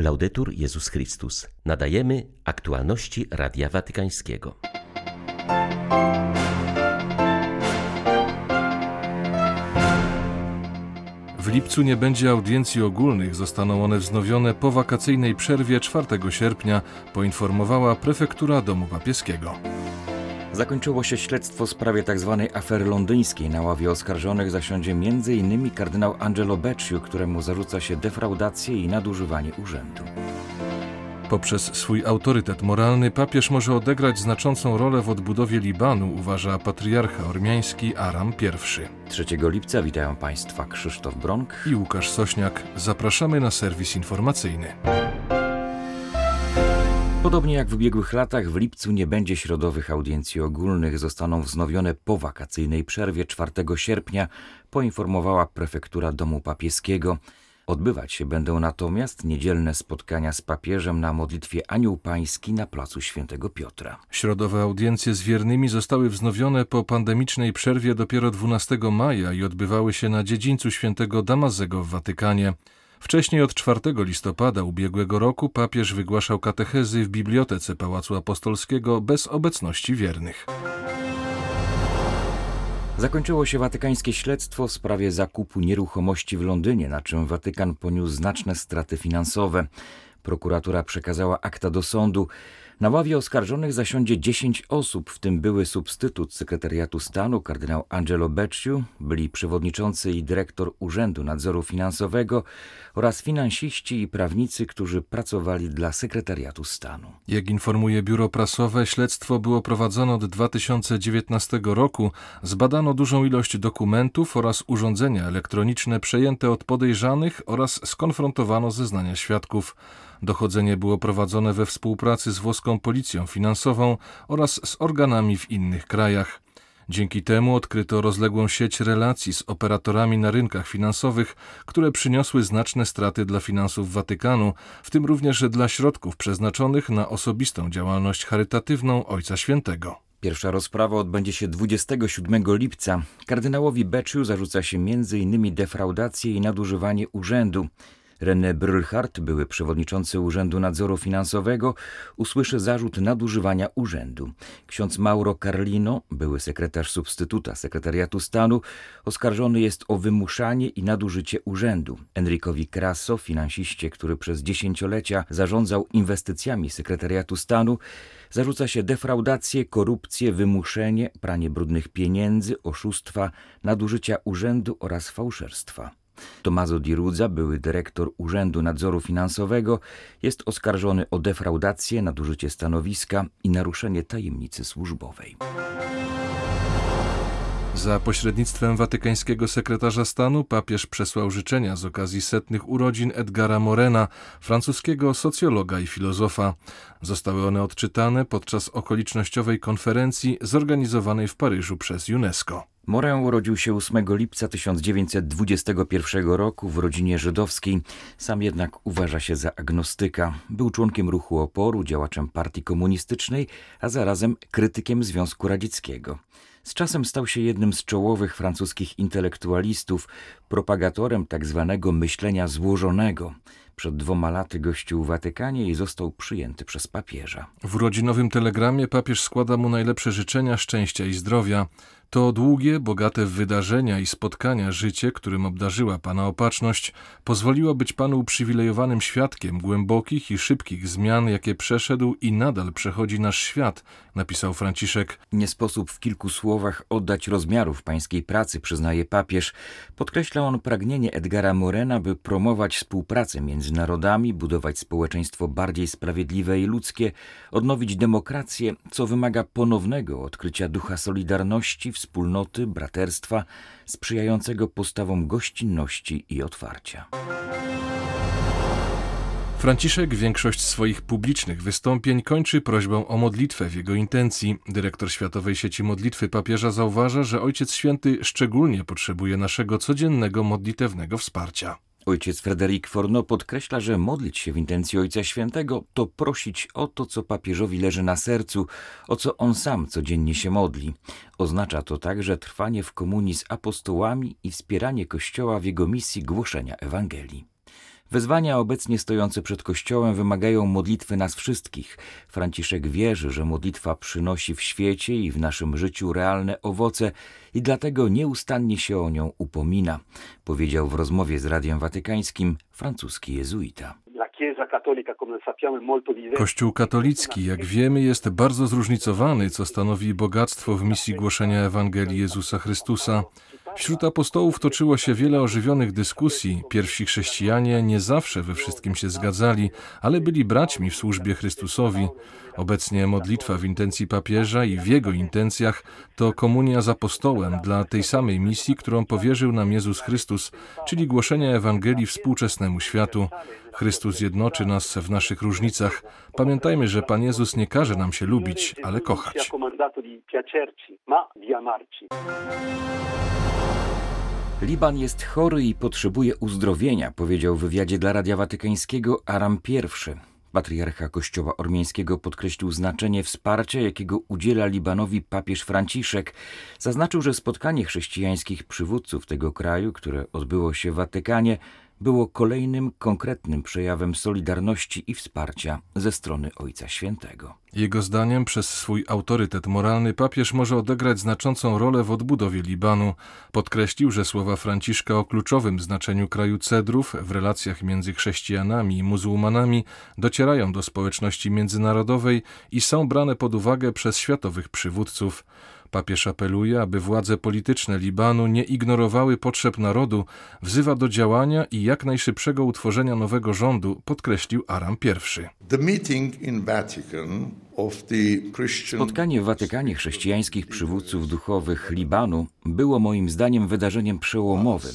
Laudetur Jezus Chrystus. Nadajemy aktualności Radia Watykańskiego. W lipcu nie będzie audiencji ogólnych, zostaną one wznowione po wakacyjnej przerwie 4 sierpnia, poinformowała prefektura Domu Papieskiego. Zakończyło się śledztwo w sprawie tzw. Afery londyńskiej. Na ławie oskarżonych zasiądzie m.in. kardynał Angelo Becciu, któremu zarzuca się defraudację i nadużywanie urzędu. Poprzez swój autorytet moralny papież może odegrać znaczącą rolę w odbudowie Libanu, uważa patriarcha ormiański Aram I. 3 lipca witają Państwa Krzysztof Bronk i Łukasz Sośniak. Zapraszamy na serwis informacyjny. Podobnie jak w ubiegłych latach, w lipcu nie będzie środowych audiencji ogólnych, zostaną wznowione po wakacyjnej przerwie 4 sierpnia, poinformowała prefektura Domu Papieskiego. Odbywać się będą natomiast niedzielne spotkania z papieżem na modlitwie Anioł Pański na placu Świętego Piotra. Środowe audiencje z wiernymi zostały wznowione po pandemicznej przerwie dopiero 12 maja i odbywały się na dziedzińcu Świętego Damazego w Watykanie. Wcześniej od 4 listopada ubiegłego roku papież wygłaszał katechezy w bibliotece Pałacu Apostolskiego bez obecności wiernych. Zakończyło się watykańskie śledztwo w sprawie zakupu nieruchomości w Londynie, na czym Watykan poniósł znaczne straty finansowe. Prokuratura przekazała akta do sądu. Na ławie oskarżonych zasiądzie 10 osób, w tym były substytut sekretariatu stanu kardynał Angelo Becciu, byli przewodniczący i dyrektor Urzędu Nadzoru Finansowego oraz finansiści i prawnicy, którzy pracowali dla sekretariatu stanu. Jak informuje biuro prasowe, śledztwo było prowadzone od 2019 roku. Zbadano dużą ilość dokumentów oraz urządzenia elektroniczne przejęte od podejrzanych oraz skonfrontowano zeznania świadków. Dochodzenie było prowadzone we współpracy z włoską policją finansową oraz z organami w innych krajach. Dzięki temu odkryto rozległą sieć relacji z operatorami na rynkach finansowych, które przyniosły znaczne straty dla finansów Watykanu, w tym również dla środków przeznaczonych na osobistą działalność charytatywną Ojca Świętego. Pierwsza rozprawa odbędzie się 27 lipca. Kardynałowi Becciu zarzuca się m.in. defraudację i nadużywanie urzędu. René Brülhart, były przewodniczący Urzędu Nadzoru Finansowego, usłyszy zarzut nadużywania urzędu. Ksiądz Mauro Carlino, były sekretarz substytuta sekretariatu stanu, oskarżony jest o wymuszanie i nadużycie urzędu. Enricowi Crasso, finansiście, który przez dziesięciolecia zarządzał inwestycjami sekretariatu stanu, zarzuca się defraudację, korupcję, wymuszenie, pranie brudnych pieniędzy, oszustwa, nadużycia urzędu oraz fałszerstwa. Tomaso Di Ruzza, były dyrektor Urzędu Nadzoru Finansowego, jest oskarżony o defraudację, nadużycie stanowiska i naruszenie tajemnicy służbowej. Za pośrednictwem watykańskiego sekretarza stanu papież przesłał życzenia z okazji setnych urodzin Edgara Morena, francuskiego socjologa i filozofa. Zostały one odczytane podczas okolicznościowej konferencji zorganizowanej w Paryżu przez UNESCO. Morę urodził się 8 lipca 1921 roku w rodzinie żydowskiej. Sam jednak uważa się za agnostyka. Był członkiem ruchu oporu, działaczem partii komunistycznej, a zarazem krytykiem Związku Radzieckiego. Z czasem stał się jednym z czołowych francuskich intelektualistów, propagatorem tzw. Tak myślenia złożonego. Przed dwoma laty gościł w Watykanie i został przyjęty przez papieża. W rodzinowym telegramie papież składa mu najlepsze życzenia szczęścia i zdrowia. To długie, bogate w wydarzenia i spotkania życie, którym obdarzyła Pana opatrzność, pozwoliło być Panu uprzywilejowanym świadkiem głębokich i szybkich zmian, jakie przeszedł i nadal przechodzi nasz świat, napisał Franciszek. Nie sposób w kilku słowach oddać rozmiarów pańskiej pracy, przyznaje papież. Podkreśla on pragnienie Edgara Morena, by promować współpracę między narodami, budować społeczeństwo bardziej sprawiedliwe i ludzkie, odnowić demokrację, co wymaga ponownego odkrycia ducha solidarności, wspólnoty, braterstwa, sprzyjającego postawom gościnności i otwarcia. Franciszek większość swoich publicznych wystąpień kończy prośbą o modlitwę w jego intencji. Dyrektor Światowej Sieci Modlitwy Papieża zauważa, że Ojciec Święty szczególnie potrzebuje naszego codziennego modlitewnego wsparcia. Ojciec Fryderyk Forno podkreśla, że modlić się w intencji Ojca Świętego to prosić o to, co papieżowi leży na sercu, o co on sam codziennie się modli. Oznacza to także trwanie w komunii z apostołami i wspieranie Kościoła w jego misji głoszenia Ewangelii. Wezwania obecnie stojące przed Kościołem wymagają modlitwy nas wszystkich. Franciszek wierzy, że modlitwa przynosi w świecie i w naszym życiu realne owoce i dlatego nieustannie się o nią upomina, powiedział w rozmowie z Radiem Watykańskim francuski jezuita. Kościół katolicki, jak wiemy, jest bardzo zróżnicowany, co stanowi bogactwo w misji głoszenia Ewangelii Jezusa Chrystusa. Wśród apostołów toczyło się wiele ożywionych dyskusji. Pierwsi chrześcijanie nie zawsze we wszystkim się zgadzali, ale byli braćmi w służbie Chrystusowi. Obecnie modlitwa w intencji papieża i w jego intencjach to komunia z apostołem dla tej samej misji, którą powierzył nam Jezus Chrystus, czyli głoszenia Ewangelii współczesnemu światu. Chrystus jednoczy nas w naszych różnicach. Pamiętajmy, że Pan Jezus nie każe nam się lubić, ale kochać. Liban jest chory i potrzebuje uzdrowienia, powiedział w wywiadzie dla Radia Watykańskiego Aram I. Patriarcha Kościoła Ormiańskiego podkreślił znaczenie wsparcia, jakiego udziela Libanowi papież Franciszek. Zaznaczył, że spotkanie chrześcijańskich przywódców tego kraju, które odbyło się w Watykanie, było kolejnym konkretnym przejawem solidarności i wsparcia ze strony Ojca Świętego. Jego zdaniem przez swój autorytet moralny papież może odegrać znaczącą rolę w odbudowie Libanu. Podkreślił, że słowa Franciszka o kluczowym znaczeniu kraju cedrów w relacjach między chrześcijanami i muzułmanami docierają do społeczności międzynarodowej i są brane pod uwagę przez światowych przywódców. Papież apeluje, aby władze polityczne Libanu nie ignorowały potrzeb narodu, wzywa do działania i jak najszybszego utworzenia nowego rządu, podkreślił Aram I. Spotkanie w Watykanie chrześcijańskich przywódców duchowych Libanu było moim zdaniem wydarzeniem przełomowym.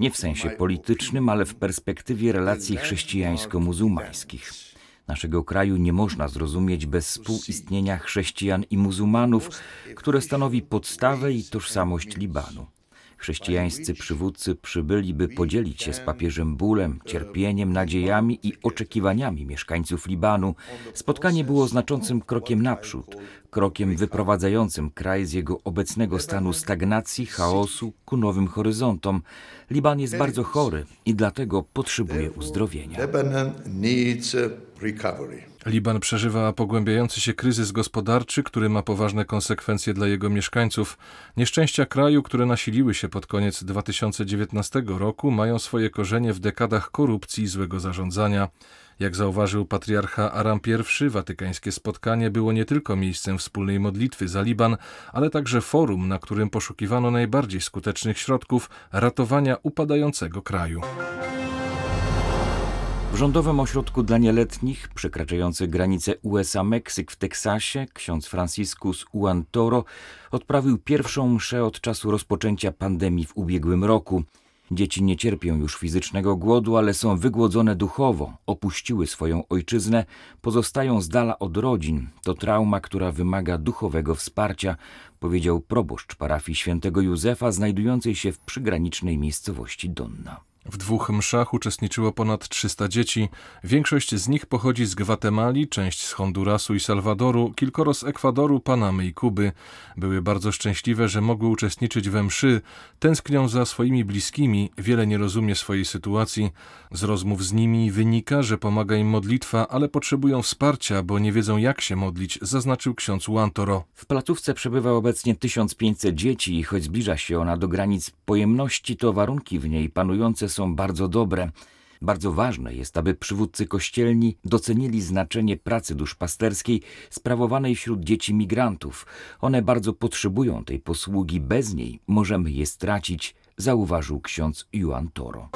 Nie w sensie politycznym, ale w perspektywie relacji chrześcijańsko-muzułmańskich. Naszego kraju nie można zrozumieć bez współistnienia chrześcijan i muzułmanów, które stanowi podstawę i tożsamość Libanu. Chrześcijańscy przywódcy przybyli, by podzielić się z papieżem bólem, cierpieniem, nadziejami i oczekiwaniami mieszkańców Libanu. Spotkanie było znaczącym krokiem naprzód, krokiem wyprowadzającym kraj z jego obecnego stanu stagnacji, chaosu ku nowym horyzontom. Liban jest bardzo chory i dlatego potrzebuje uzdrowienia. Liban przeżywa pogłębiający się kryzys gospodarczy, który ma poważne konsekwencje dla jego mieszkańców. Nieszczęścia kraju, które nasiliły się pod koniec 2019 roku, mają swoje korzenie w dekadach korupcji i złego zarządzania. Jak zauważył patriarcha Aram I, watykańskie spotkanie było nie tylko miejscem wspólnej modlitwy za Liban, ale także forum, na którym poszukiwano najbardziej skutecznych środków ratowania upadającego kraju. W Rządowym Ośrodku dla Nieletnich, przekraczający granicę USA-Meksyk w Teksasie, ksiądz Franciscus Juan Toro odprawił pierwszą mszę od czasu rozpoczęcia pandemii w ubiegłym roku. Dzieci nie cierpią już fizycznego głodu, ale są wygłodzone duchowo, opuściły swoją ojczyznę, pozostają z dala od rodzin. To trauma, która wymaga duchowego wsparcia, powiedział proboszcz parafii świętego Józefa, znajdującej się w przygranicznej miejscowości Donna. W dwóch mszach uczestniczyło ponad 300 dzieci. Większość z nich pochodzi z Gwatemali, część z Hondurasu i Salwadoru, kilkoro z Ekwadoru, Panamy i Kuby. Były bardzo szczęśliwe, że mogły uczestniczyć we mszy. Tęsknią za swoimi bliskimi, wiele nie rozumie swojej sytuacji. Z rozmów z nimi wynika, że pomaga im modlitwa, ale potrzebują wsparcia, bo nie wiedzą jak się modlić, zaznaczył ksiądz Łantoro. W placówce przebywa obecnie 1500 dzieci i choć zbliża się ona do granic pojemności, to warunki w niej panujące są bardzo dobre. Bardzo ważne jest, aby przywódcy kościelni docenili znaczenie pracy duszpasterskiej sprawowanej wśród dzieci migrantów. One bardzo potrzebują tej posługi, bez niej możemy je stracić, zauważył ksiądz Juan Toro.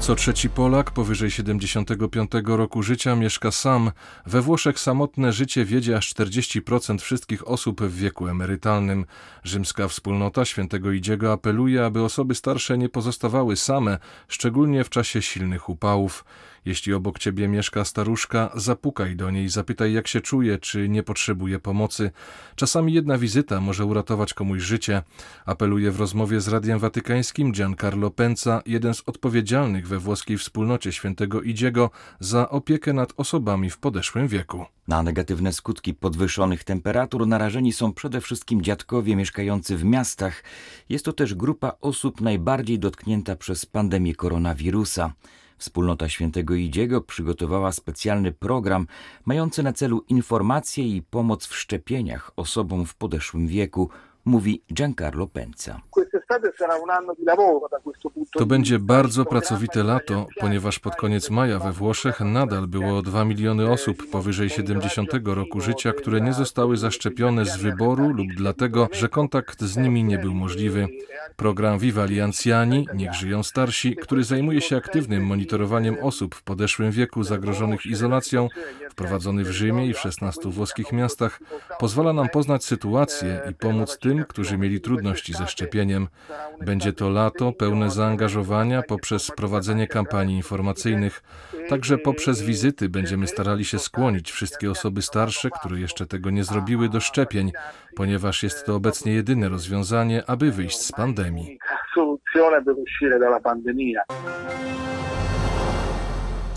Co trzeci Polak powyżej 75 roku życia mieszka sam. We Włoszech samotne życie wiedzie aż 40% wszystkich osób w wieku emerytalnym. Rzymska wspólnota świętego Idziego apeluje, aby osoby starsze nie pozostawały same, szczególnie w czasie silnych upałów. Jeśli obok ciebie mieszka staruszka, zapukaj do niej, zapytaj jak się czuje, czy nie potrzebuje pomocy. Czasami jedna wizyta może uratować komuś życie. Apeluje w rozmowie z Radiem Watykańskim Giancarlo Penza, jeden z odpowiedzialnych we włoskiej wspólnocie świętego Idziego za opiekę nad osobami w podeszłym wieku. Na negatywne skutki podwyższonych temperatur narażeni są przede wszystkim dziadkowie mieszkający w miastach. Jest to też grupa osób najbardziej dotknięta przez pandemię koronawirusa. Wspólnota Świętego Idziego przygotowała specjalny program mający na celu informację i pomoc w szczepieniach osobom w podeszłym wieku, mówi Giancarlo Penza. To będzie bardzo pracowite lato, ponieważ pod koniec maja we Włoszech nadal było 2 miliony osób powyżej 70 roku życia, które nie zostały zaszczepione z wyboru lub dlatego, że kontakt z nimi nie był możliwy. Program Viva gli Anziani, Niech żyją starsi, który zajmuje się aktywnym monitorowaniem osób w podeszłym wieku zagrożonych izolacją, wprowadzony w Rzymie i w 16 włoskich miastach, pozwala nam poznać sytuację i pomóc tym, którzy mieli trudności ze szczepieniem. Będzie to lato pełne zaangażowania poprzez prowadzenie kampanii informacyjnych. Także poprzez wizyty będziemy starali się skłonić wszystkie osoby starsze, które jeszcze tego nie zrobiły, do szczepień, ponieważ jest to obecnie jedyne rozwiązanie, aby wyjść z pandemii.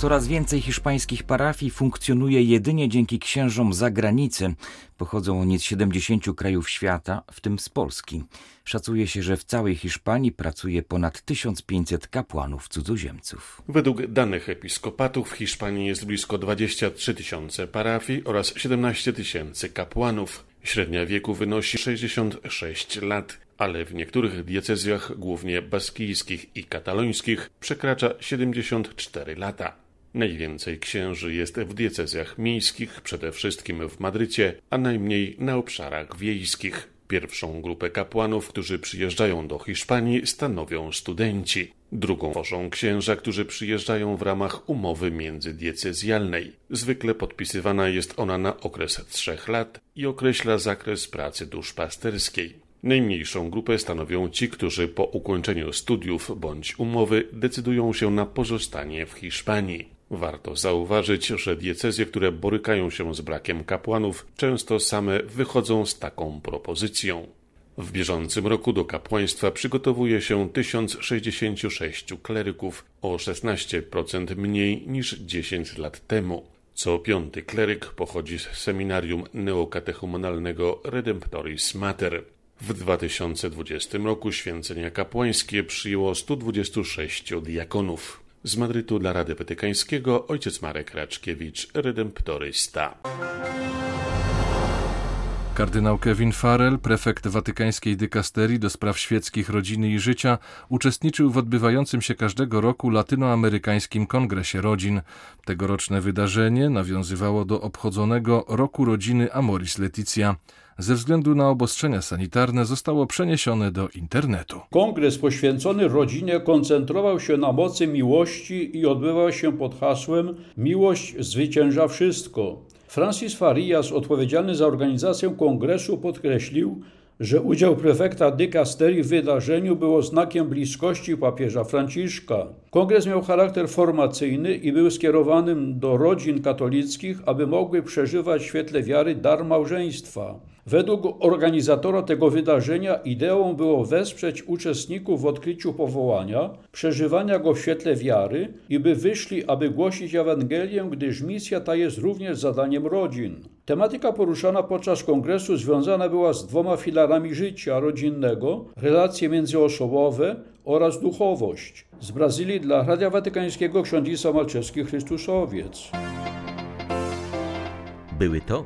Coraz więcej hiszpańskich parafii funkcjonuje jedynie dzięki księżom zagranicy. Pochodzą oni z 70 krajów świata, w tym z Polski. Szacuje się, że w całej Hiszpanii pracuje ponad 1500 kapłanów cudzoziemców. Według danych episkopatów w Hiszpanii jest blisko 23 tysiące parafii oraz 17 tysięcy kapłanów. Średnia wieku wynosi 66 lat, ale w niektórych diecezjach, głównie baskijskich i katalońskich, przekracza 74 lata. Najwięcej księży jest w diecezjach miejskich, przede wszystkim w Madrycie, a najmniej na obszarach wiejskich. Pierwszą grupę kapłanów, którzy przyjeżdżają do Hiszpanii, stanowią studenci. Drugą tworzą księża, którzy przyjeżdżają w ramach umowy międzydiecezjalnej. Zwykle podpisywana jest ona na okres trzech lat i określa zakres pracy duszpasterskiej. Najmniejszą grupę stanowią ci, którzy po ukończeniu studiów bądź umowy decydują się na pozostanie w Hiszpanii. Warto zauważyć, że diecezje, które borykają się z brakiem kapłanów, często same wychodzą z taką propozycją. W bieżącym roku do kapłaństwa przygotowuje się 1066 kleryków, o 16% mniej niż 10 lat temu. Co piąty kleryk pochodzi z seminarium neokatechumenalnego Redemptoris Mater. W 2020 roku święcenia kapłańskie przyjęło 126 diakonów. Z Madrytu dla Rady Watykańskiego ojciec Marek Raczkiewicz, redemptorysta. Kardynał Kevin Farrell, prefekt watykańskiej dykasterii do spraw świeckich rodziny i życia, uczestniczył w odbywającym się każdego roku latynoamerykańskim Kongresie Rodzin. Tegoroczne wydarzenie nawiązywało do obchodzonego Roku Rodziny Amoris Leticia ze względu na obostrzenia sanitarne zostało przeniesione do internetu. Kongres poświęcony rodzinie koncentrował się na mocy miłości i odbywał się pod hasłem Miłość zwycięża wszystko. Francis Farias, odpowiedzialny za organizację kongresu, podkreślił, że udział prefekta dykasterii w wydarzeniu było znakiem bliskości papieża Franciszka. Kongres miał charakter formacyjny i był skierowanym do rodzin katolickich, aby mogły przeżywać w świetle wiary dar małżeństwa. Według organizatora tego wydarzenia ideą było wesprzeć uczestników w odkryciu powołania, przeżywania go w świetle wiary i by wyszli, aby głosić Ewangelię, gdyż misja ta jest również zadaniem rodzin. Tematyka poruszana podczas kongresu związana była z dwoma filarami życia rodzinnego, relacje międzyosobowe oraz duchowość. Z Brazylii dla Radia Watykańskiego ksiądz Malczewski Chrystuszowiec. Były to